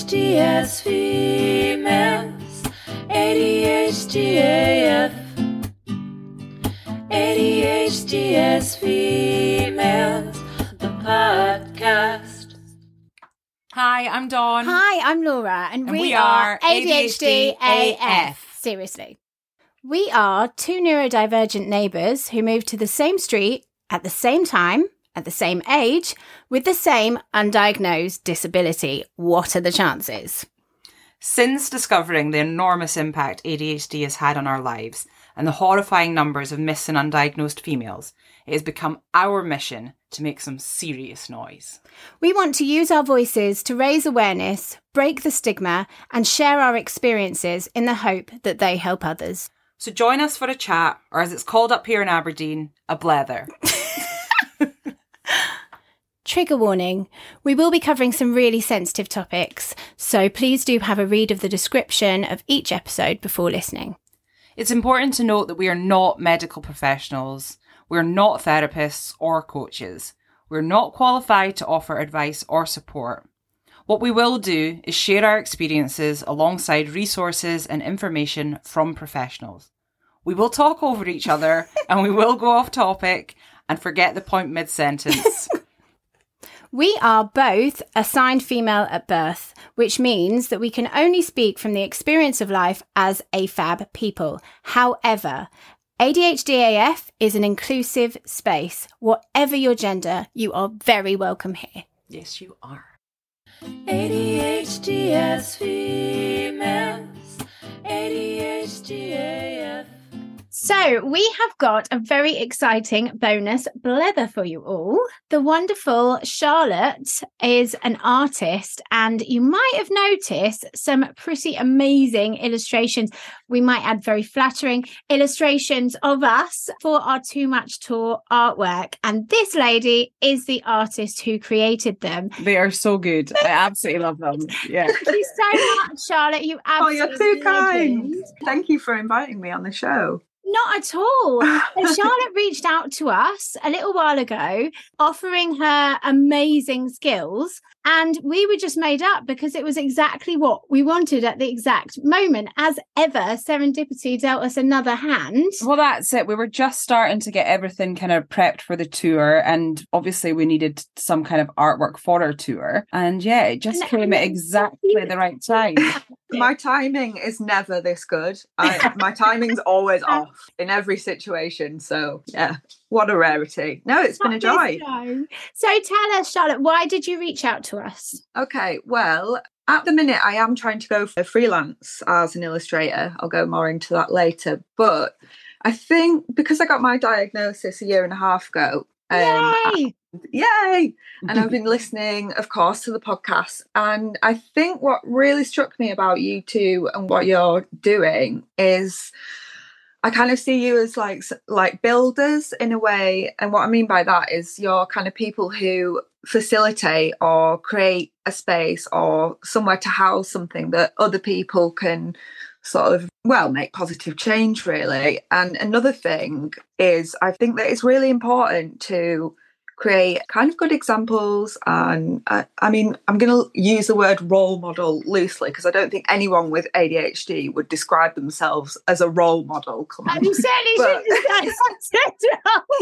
ADHD females, ADHD AF. ADHD females, the podcast. Hi, I'm Dawn. Hi, I'm Laura, and, And we, we are are ADHD, ADHD AF. Seriously. We are two neurodivergent neighbours who moved to the same street at the same time, at the same age, with the same undiagnosed disability. What are the chances? Since discovering the enormous impact ADHD has had on our lives and the horrifying numbers of missing undiagnosed females, it has become our mission to make some serious noise. We want to use our voices to raise awareness, break the stigma, and share our experiences in the hope that they help others. So join us for a chat, or as it's called up here in Aberdeen, a blether. Trigger warning we will be covering some really sensitive topics, so please do have a read of the description of each episode before listening. It's important to note that we are not medical professionals. We're not therapists or coaches. We're not qualified to offer advice or support. What we will do is share our experiences alongside resources and information from professionals. We will talk over each other and we will go off topic and forget the point mid sentence. We are both assigned female at birth, which means that we can only speak from the experience of life as AFAB people. However, ADHDAF is an inclusive space. Whatever your gender, you are very welcome here. yes, you are. ADHD females, ADHD AF. So, we have got a very exciting bonus blether for you all. The wonderful Charlotte is an artist, and you might have noticed some pretty amazing illustrations. We might add very flattering illustrations of us for our Too Much Tour artwork. And this lady is the artist who created them. They are so good. I absolutely love them. Yeah. Thank you so much, Charlotte. You Oh, you're too kind. Thank you for inviting me on the show. Not at all. So Charlotte reached out to us a little while ago, offering her amazing skills. And we were just made up because it was exactly what we wanted at the exact moment. As ever, serendipity dealt us another hand. Well, that's it. We were just starting to get everything kind of prepped for the tour, and obviously we needed some kind of artwork for our tour. And yeah, it just And- came at exactly the right time. My timing is never this good. I, my timing's always off in every situation. So yeah, what a rarity. No, it's been a joy. So, so tell us, Charlotte, why did you reach out to us? Okay, well, at the minute I am trying to go for freelance as an illustrator. I'll go more into that later. But I think because I got my diagnosis a year and a half ago, um, Yay! Yay! And i've been listening of course to the podcast and i think what really struck me about you two and what you're doing is i kind of see you as like like builders in a way and what i mean by that is you're kind of people who facilitate or create a space or somewhere to house something that other people can sort of well make positive change really. And another thing is i think that it's really important to create kind of good examples and uh, i mean i'm going to use the word role model loosely because i don't think anyone with adhd would describe themselves as a role model come on. You certainly But- shouldn't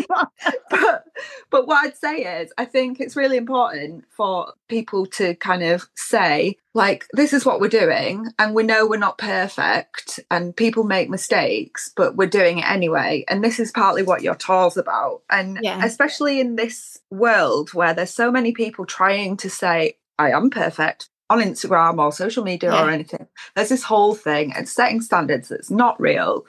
but, but what I'd say is, I think it's really important for people to kind of say, like, this is what we're doing, and we know we're not perfect, and people make mistakes, but we're doing it anyway. And this is partly what your tour's about. And Yeah. especially in this world where there's so many people trying to say, I am perfect on Instagram or social media or anything, there's this whole thing and setting standards that's not real.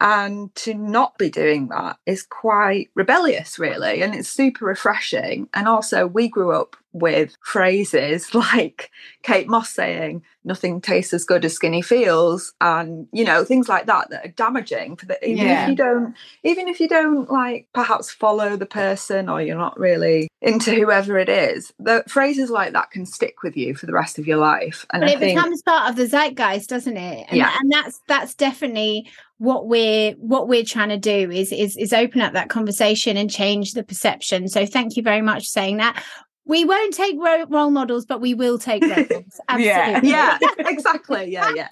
And to not be doing that is quite rebellious, really. And it's super refreshing. And also, we grew up with phrases like Kate Moss saying, nothing tastes as good as skinny feels, and, you know, things like that that are damaging for the, even Yeah. if you don't, even if you don't like perhaps follow the person or you're not really into whoever it is, the phrases like that can stick with you for the rest of your life. And but I it think, becomes part of the zeitgeist doesn't it and, Yeah. and that's that's definitely what we're what we're trying to do is is is open up that conversation and change the perception so thank you very much for saying that We won't take ro- role models, but we will take rebels. Yeah. Yeah exactly yeah yeah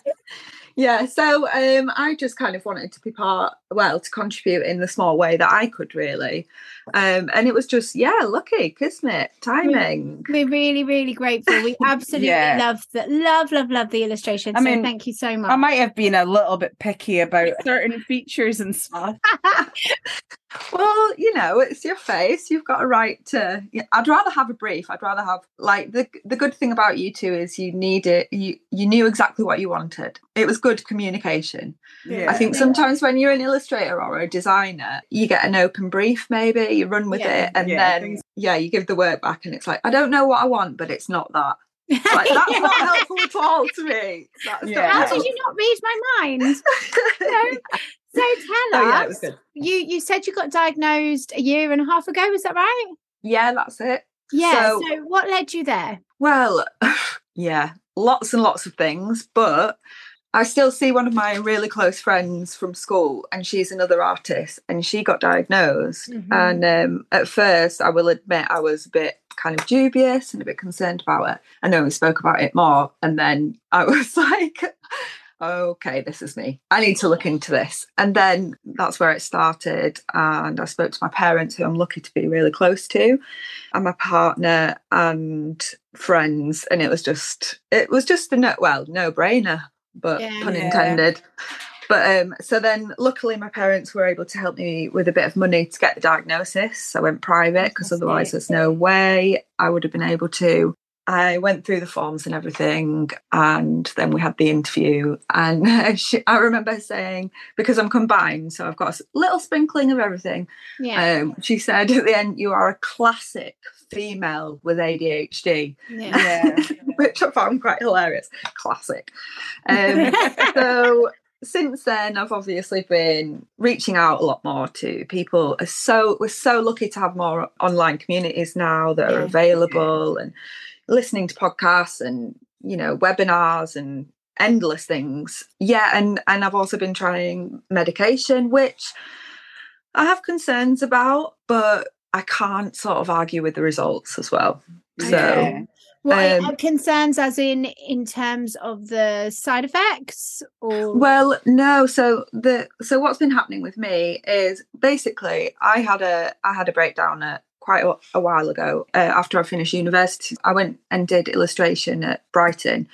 yeah so um i just kind of wanted to be part well to contribute in the small way that i could really um and it was just yeah lucky kismet timing We're really, really grateful. We absolutely Yeah. love the love, love, love the illustration. I so mean, thank you so much. I might have been a little bit picky about certain features and stuff. well you know it's your face you've got a right to i'd rather have a brief i'd rather have like the the good thing about you two is you need it you you knew exactly what you wanted it was good communication Yeah. I think sometimes when you're an illustrator or a designer, you get an open brief, maybe you run with Yeah. it, and Yeah, then things- yeah, you give the work back, and it's like I don't know what I want, but it's not that. Like that's not helpful at all to me. That's Yeah. How did you not read my mind? helpful. So tell oh us. yeah, it was good. You you said you got diagnosed a year and a half ago. Is that right? Yeah, that's it. Yeah. So, So- what led you there? Well, yeah, lots and lots of things, but I still see one of my really close friends from school, and she's another artist, and she got diagnosed. Mhm. And um, at first, I will admit, I was a bit kind of dubious and a bit concerned about it. I know we spoke about it more, and then I was like, okay, this is me. I need to look into this. And then that's where it started. And I spoke to my parents, who I'm lucky to be really close to, and my partner and friends. And it was just, it was just a no, well, no brainer, but Yeah. pun intended. But um, so then, luckily, my parents were able to help me with a bit of money to get the diagnosis. I went private because otherwise, there's no way I would have been able to. I went through the forms and everything, and then we had the interview. And she, I remember saying, because I'm combined, so I've got a little sprinkling of everything. Yeah. Um, she said at the end, "You are a classic female with ADHD," yeah. Which I found quite hilarious. Classic. Um, so since then i've obviously been reaching out a lot more to people Are so we're so lucky to have more online communities now that are Yeah. available and listening to podcasts and you know webinars and endless things yeah and and i've also been trying medication which i have concerns about but i can't sort of argue with the results as well so. What Um, concerns as in in terms of the side effects or Well, no. So the so what's been happening with me is basically I had a I had a breakdown at quite a, a while ago uh, after I finished university. I went and did illustration at Brighton,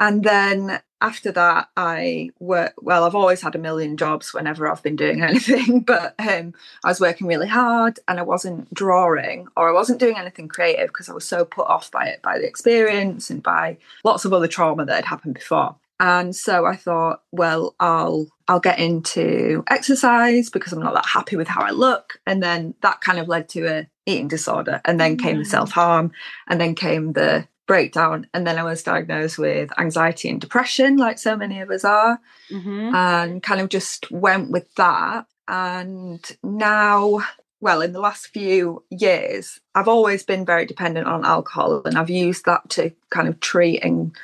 and then after that I work. Well, I've always had a million jobs whenever I've been doing anything, but um, I was working really hard and I wasn't drawing or I wasn't doing anything creative because I was so put off by it, by the experience and by lots of other trauma that had happened before. And so I thought, well, I'll I'll get into exercise because I'm not that happy with how I look. And then that kind of led to a eating disorder. And then came the Mm. self-harm and then came the breakdown. And then I was diagnosed with anxiety and depression, like so many of us are Mhm. and kind of just went with that. And now, well, in the last few years, I've always been very dependent on alcohol, and I've used that to kind of treat and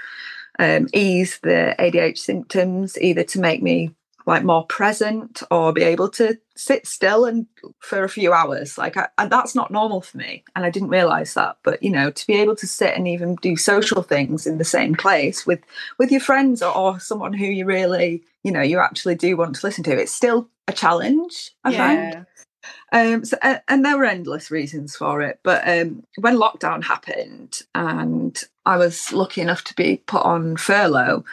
um, ease the ADHD symptoms, either to make me like more present or be able to sit still and for a few hours like I, and that's not normal for me and i didn't realize that but you know to be able to sit and even do social things in the same place with with your friends or, or someone who you really you know you actually do want to listen to it's still a challenge i find um, so, a- and there were endless reasons for it. But um, when lockdown happened and I was lucky enough to be put on furlough,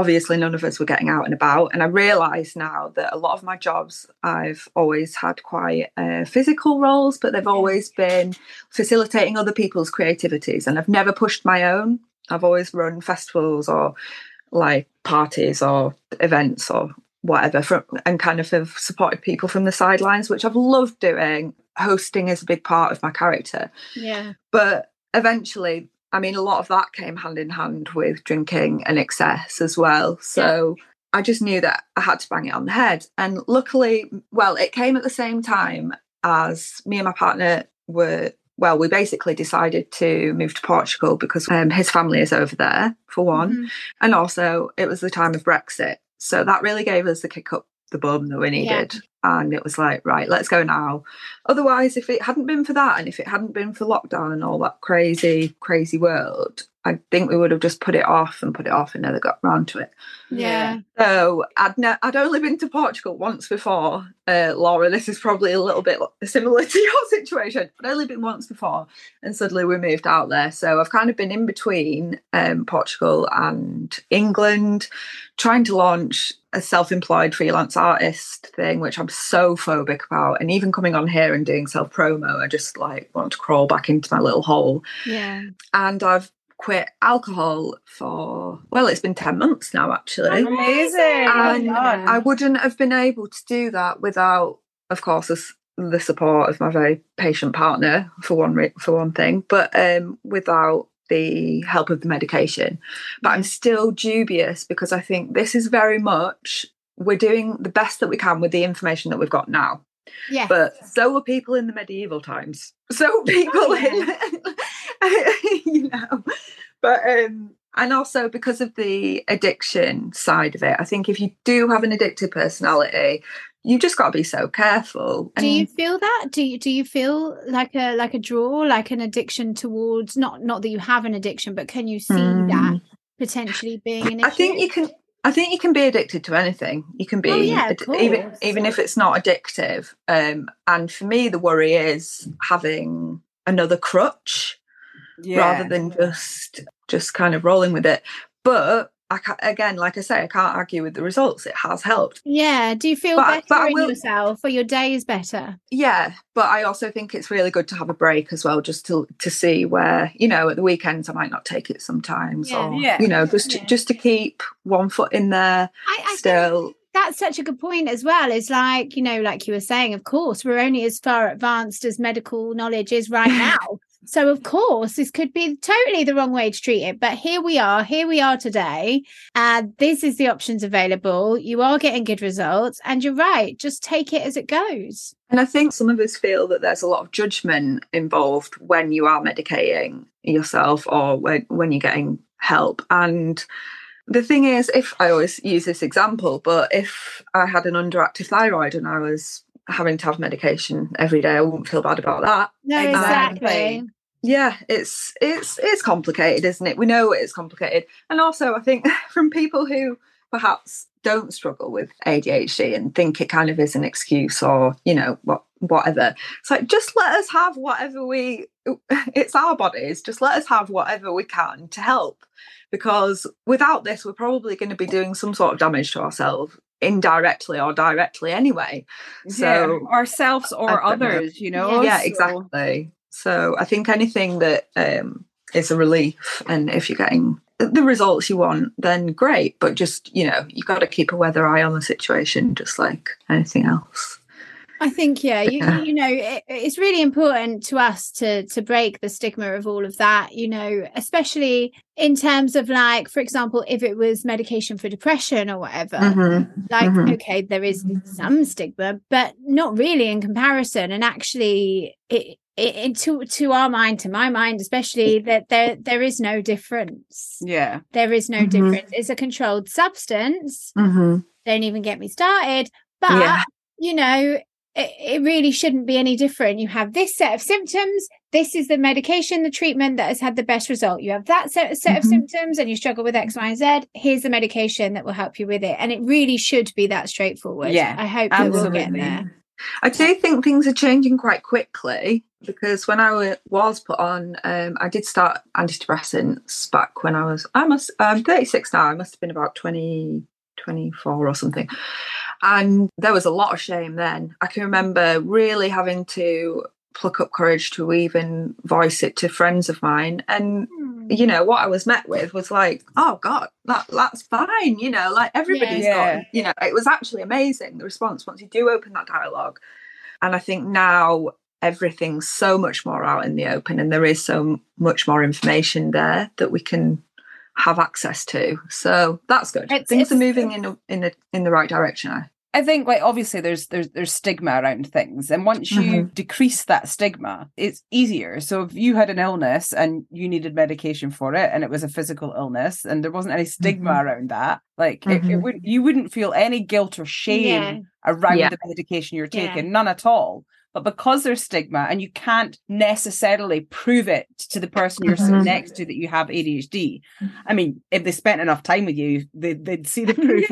obviously none of us were getting out and about. And I realise now that a lot of my jobs, I've always had quite uh, physical roles, but they've always been facilitating other people's creativities. And I've never pushed my own. I've always run festivals or like parties or events or whatever from and kind of have supported people from the sidelines which i've loved doing hosting is a big part of my character yeah. but eventually i mean a lot of that came hand in hand with drinking and excess as well. So i just knew that i had to bang it on the head. And luckily well it came at the same time as me and my partner were well we basically decided to move to portugal because um, his family is over there for one. Mhm. and also it was the time of brexit. So that really gave us the kick up the bum that we Yeah. And it was like, right, let's go now. Otherwise, if it hadn't been for that, and if it hadn't been for lockdown and all that crazy, crazy world, I think we would have just put it off and put it off and never got round to it. Yeah. So I'd ne- I'd only been to Portugal once before. Uh, Laura, this is probably a little bit similar to your situation. I'd only been once before, and suddenly we moved out there. So I've kind of been in between um, Portugal and England, trying to launch a self-employed freelance artist thing, which I'm so phobic about. And even coming on here and doing self promo, I just like want to crawl back into my little hole. Yeah. And I've quit alcohol for well, it's been ten months now actually. Amazing. And done. I wouldn't have been able to do that without, of course, the support of my very patient partner for one re- for one thing, but um, without the help of the medication. But I'm still dubious because I think this is very much we're doing the best that we can with the information that we've got now. Yeah. But so were people in the medieval times. So people in, you know. But um, and also because of the addiction side of it, I think if you do have an addictive personality, you've just got to be so careful. do you feel that do you do you feel like a like a draw like an addiction towards not not that you have an addiction but can you see that potentially being an issue Mm. I think you can. I think you can be addicted to anything. You can be Oh, yeah, ad- even even if it's not addictive. Um, and for me, the worry is having another crutch yeah. rather than just just kind of rolling with it. But I ca again, like I say, I can't argue with the results. It has helped. yeah do you feel But better but in will- yourself or your day is better Yeah, but I also think it's really good to have a break as well, just to to see where you know at the weekends I might not take it sometimes, Yeah. or Yeah. you know just Yeah. to, just to keep one foot in there I, I think still. that's such a good point as well. Is like, you know, like you were saying, of course, we're only as far advanced as medical knowledge is right now. So, of course, this could be totally the wrong way to treat it. But here we are, here we are today. And this is the options available. You are getting good results. And you're right, just take it as it goes. And I think some of us feel that there's a lot of judgment involved when you are medicating yourself or when, when you're getting help. And the thing is, if I always use this example, but if I had an underactive thyroid and I was having to have medication every day, I wouldn't feel bad about that. No, Exactly. exactly. Yeah, it's it's it's complicated, isn't it? We know it's complicated. And also I think from people who perhaps don't struggle with ADHD and think it kind of is an excuse or, you know, what whatever. It's like just let us have whatever we it's our bodies, just let us have whatever we can to help. Because without this, we're probably going to be doing some sort of damage to ourselves indirectly or directly anyway. So yeah. ourselves or don't know. others, you know. yeah, So- exactly. So I think anything that um, is a relief, and if you're getting the results you want, then great. But just you know, you got to keep a weather eye on the situation, just like anything else. I think yeah, you, you know, it, it's really important to us to to break the stigma of all of that. You know, especially in terms of like, for example, if it was medication for depression or whatever, Mhm, like mhm. okay, there is some stigma, but not really in comparison. And actually, it, it, it to to our mind, to my mind, especially that there there is no difference. Yeah. There is no Mhm. difference. It's a controlled substance Mhm. don't even get me started. But Yeah. you know, it, it really shouldn't be any different. You have this set of symptoms. This is the medication, the treatment that has had the best result. You have that set, set of Mhm. symptoms and you struggle with X, Y, and Z. Here's the medication that will help you with it. And it really should be that straightforward. Yeah, I hope that we'll get there. I do think things are changing quite quickly because when I was put on, um, I did start antidepressants back when I was, I must, I'm 36 now, I must have been about 20, 24 or something. And there was a lot of shame then. I can remember really having to pluck up courage to even voice it to friends of mine. And, hmm. you know, what I was met with was like, oh God, that, that's fine. You know, like everybody's Yeah. got, you know, it was actually amazing, the response once you do open that dialogue. And I think now everything's so much more out in the open and there is so much more information there that we can have access to. So that's good. It's- Things are moving in a, in a, in the right direction. I I think like obviously there's there's there's stigma around things and once you Mhm. decrease that stigma it's easier. So if you had an illness and you needed medication for it and it was a physical illness and there wasn't any stigma Mhm. around that like it, it Mhm. would you wouldn't feel any guilt or shame Yeah. around Yeah. the medication you're Yeah. taking none at all. But because there's stigma and you can't necessarily prove it to the person you're sitting Mhm. next to that you have ADHD, I mean, if they spent enough time with you, they, they'd see the proof.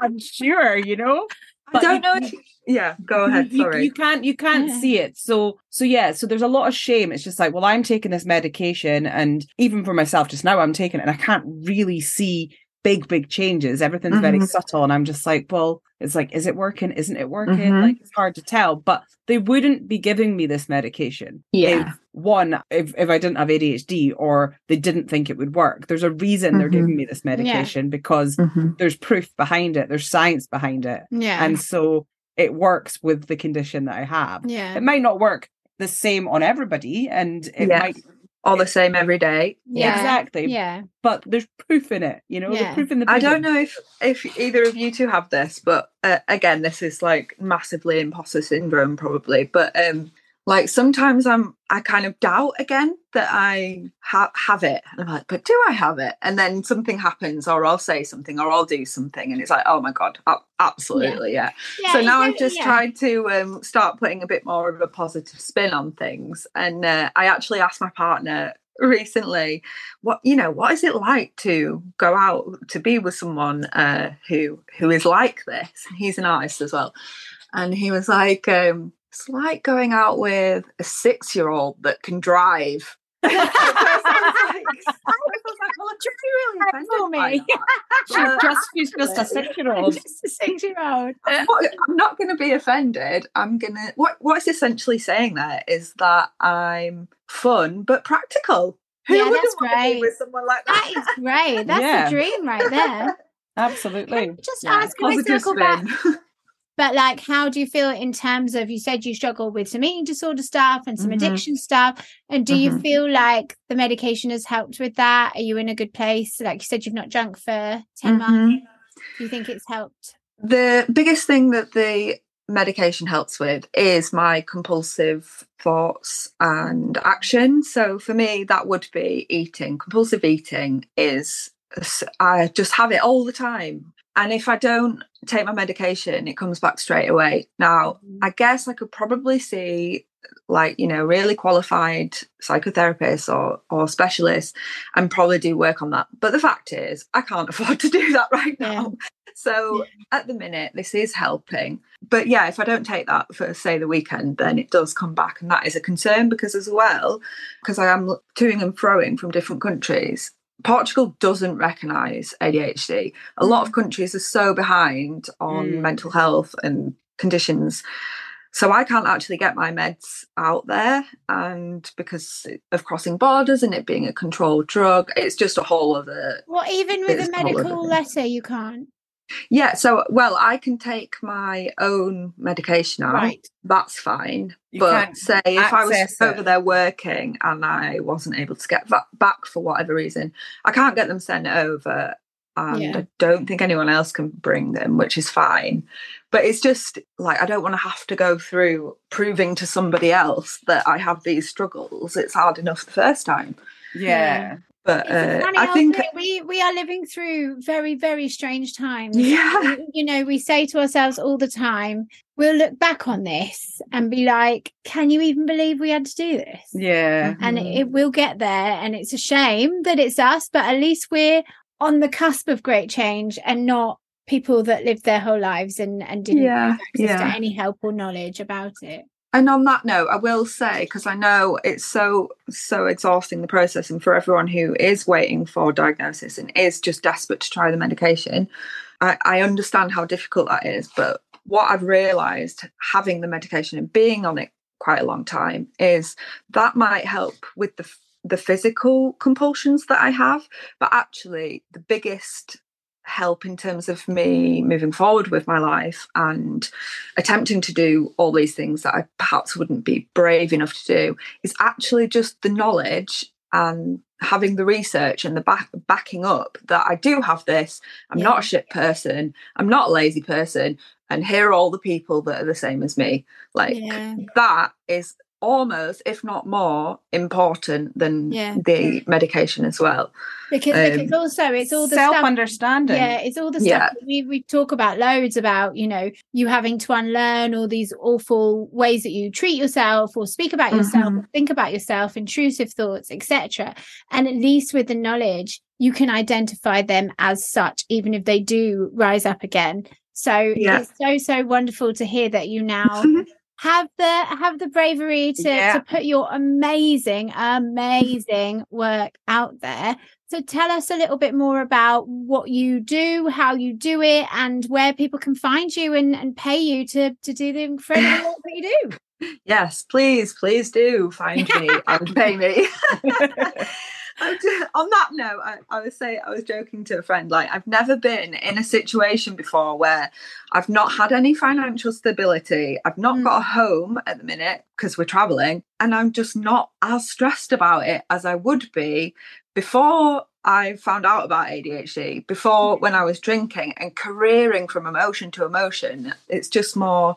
I'm, sure, you know. I don't know if yeah, go ahead. you, Sorry. you can't you can't Yeah. see it. So so yeah, so there's a lot of shame. It's just like, well, I'm taking this medication, and even for myself, just now I'm taking it, and I can't really see big big changes. Everything's very Mhm. subtle, and I'm just like, well, it's like, is it working? Isn't it working? Mhm. Like it's hard to tell. But they wouldn't be giving me this medication. Yeah. If, one, if if I didn't have ADHD or they didn't think it would work, there's a reason they're Mhm. giving me this medication because Mhm. there's proof behind it. There's science behind it Yeah. and so it works with the condition that I have. yeah. It might not work the same on everybody, and it Yeah. might All the same every day. Yeah. exactly, Yeah. but there's proof in it. You know, Yeah. the proof in the. I don't know if if either of you two have this, but uh, again, this is like massively imposter syndrome, probably. But um, like sometimes I'm I kind of doubt again that I ha- have it, and I'm like, but do I have it? And then something happens, or I'll say something, or I'll do something, and it's like, oh my god, absolutely, yeah. yeah so now I've just yeah. tried to um, start putting a bit more of a positive spin on things, and uh, I actually asked my partner recently what you know what is it like to go out to be with someone uh who who is like this he's an artist as well and he was like um it's like going out with a six year old that can drive At first I was like- I was like, well, I'm just really offended for me. that. Just she's just a six year old. Just a six year old. Uh, I'm not going to be offended. I'm going to. What What it's essentially saying there is that I'm fun but practical. Who Yeah, wouldn't that's want to be great. with someone like that? That is great. That's Yeah. a dream right there. Absolutely. Can I just Yeah. ask, can we Positive circle back? But like, how do you feel in terms of you said you struggle with some eating disorder stuff and some Mhm. addiction stuff? And do you Mhm. feel like the medication has helped with that? Are you in a good place? Like you said, you've not drunk for 10 months. Mhm. Do you think it's helped? The biggest thing that the medication helps with is my compulsive thoughts and action. So for me, that would be eating. Compulsive eating is I just have it all the time. And if I don't take my medication, it comes back straight away. Now, mm. I guess I could probably see like, you know, really qualified psychotherapists or or specialists and probably do work on that. But the fact is, I can't afford to do that right Yeah. now. So at the minute, this is helping. But yeah, if I don't take that for say the weekend, then it does come back, and that is a concern because as well, because I am toing and froing from different countries. Portugal doesn't recognise ADHD. A lot of countries are so behind on Mm. mental health and conditions. So I can't actually get my meds out there. And because of crossing borders and it being a controlled drug, it's just a whole other Well, even with a medical letter, you can't. Yeah, so well, I can take my own medication out. Right. That's fine. You but say if I was it. over there working and I wasn't able to get that back for whatever reason, I can't get them sent over. And Yeah. I don't think anyone else can bring them, which is fine. But it's just like I don't want to have to go through proving to somebody else that I have these struggles. It's hard enough the first time. Yeah. But uh, I think thing. we we are living through very very strange times. Yeah. We- you know, we say to ourselves all the time, we'll look back on this and be like, "Can you even believe we had to do this?" Yeah. And Mhm. it will get there, and it's a shame that it's us, but at least we're on the cusp of great change and not people that lived their whole lives and and didn't Yeah, have access to any help or knowledge about it. And on that note, I will say because I know it's so so exhausting the process, and for everyone who is waiting for diagnosis and is just desperate to try the medication, I, I understand how difficult that is. But what I've realised having the medication and being on it quite a long time is that might help with the the physical compulsions that I have, but actually the biggest help in terms of me moving forward with my life and attempting to do all these things that I perhaps wouldn't be brave enough to do is actually just the knowledge and having the research and the back, backing up that I do have this. I'm not a shit person. I'm not a lazy person. and here are all the people that are the same as me. Like Yeah. that is almost, if not more, important than Yeah. the medication as well. Because, Um, because also it's all the self understanding. Yeah, it's all the stuff Yeah. that we we talk about loads about, you know, you having to unlearn all these awful ways that you treat yourself or speak about yourself Mhm. or think about yourself, intrusive thoughts, etc. And at least with the knowledge, you can identify them as such, even if they do rise up again. So Yeah. it's so so wonderful to hear that you now have the have the bravery to, Yeah. to put your amazing amazing work out there so tell us a little bit more about what you do how you do it and where people can find you and, and pay you to to do the incredible work that you do Yes, please, please do find me and pay me. Do- On that note, I, I was saying, I was joking to a friend, like, I've never been in a situation before where I've not had any financial stability. I've not Mm. got a home at the minute because we're traveling, and I'm just not as stressed about it as I would be before I found out about ADHD, before when I was drinking and careering from emotion to emotion. It's just more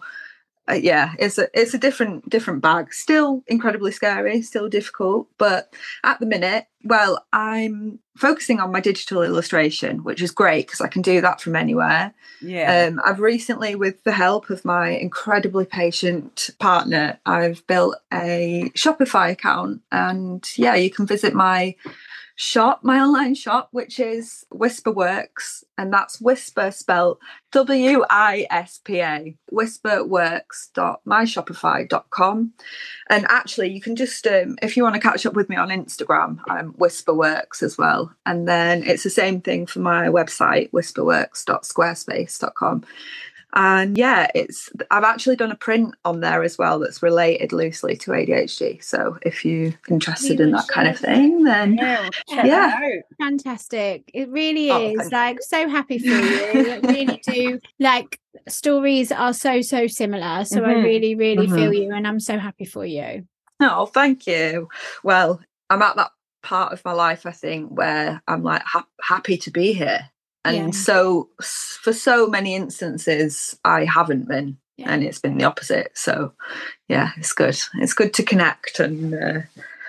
uh, yeah it's a it's a different different bag still incredibly scary still difficult but at the minute well i'm focusing on my digital illustration which is great because i can do that from anywhere Yeah. um, i've recently with the help of my incredibly patient partner i've built a shopify account and yeah you can visit my shop my online shop which is wispaworks and that's whisper spelled w-i-s-p-a wispaworks.myshopify.com and actually you can just um, if you want to catch up with me on instagram i'm wispaworks as well. And then it's the same thing for my website wispaworks.squarespace.com and yeah it's i've actually done a print on there as well that's related loosely to adhd so if you're interested in that kind of thing then yeah. Yeah. fantastic it really Oh, is thank like so happy for you I really do like stories are so so similar so i Mhm. really really feel you and i'm so happy for you Oh, thank you. Well, I'm at that part of my life, I think, where I'm like ha- happy to be here. And Yeah. so, for so many instances, I haven't been, Yeah. and it's been the opposite. So, yeah, it's good. It's good to connect and uh,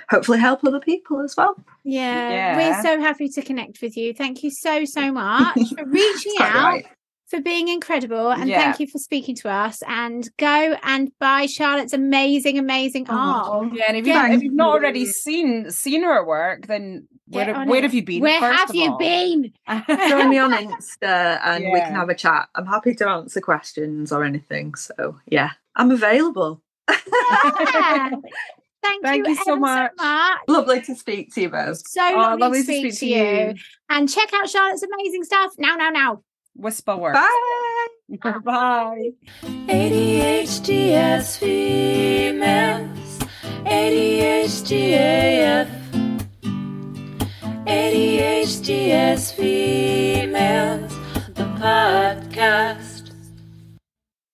hopefully help other people as well. Yeah, we're so happy to connect with you. Thank you so, so much for reaching out, right. for being incredible, and Yeah. thank you for speaking to us. And go and buy Charlotte's amazing, amazing art. Oh, Yeah, and if, you, if you've not already seen seen her work, then Get where, on where have you been? Where first have of you all? been? Join me on Insta and we can have a chat. I'm happy to answer questions or anything. So, yeah, I'm available. Yeah. Thank, Thank you, you so much. so much. Lovely to speak to you both. So Oh, lovely, lovely to speak, to you. And check out Charlotte's amazing stuff now, now, now. Wispa work. Bye. Bye. ADHD as females, ADHD AF, ADHD as females, the podcast.